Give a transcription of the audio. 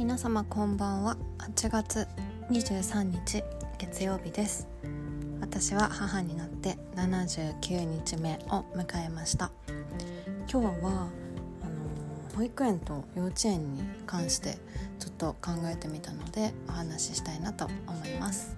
皆様こんばんは。8月23日月曜日です。私は母になって79日目を迎えました。今日はあの保育園と幼稚園に関してちょっと考えてみたのでお話ししたいなと思います。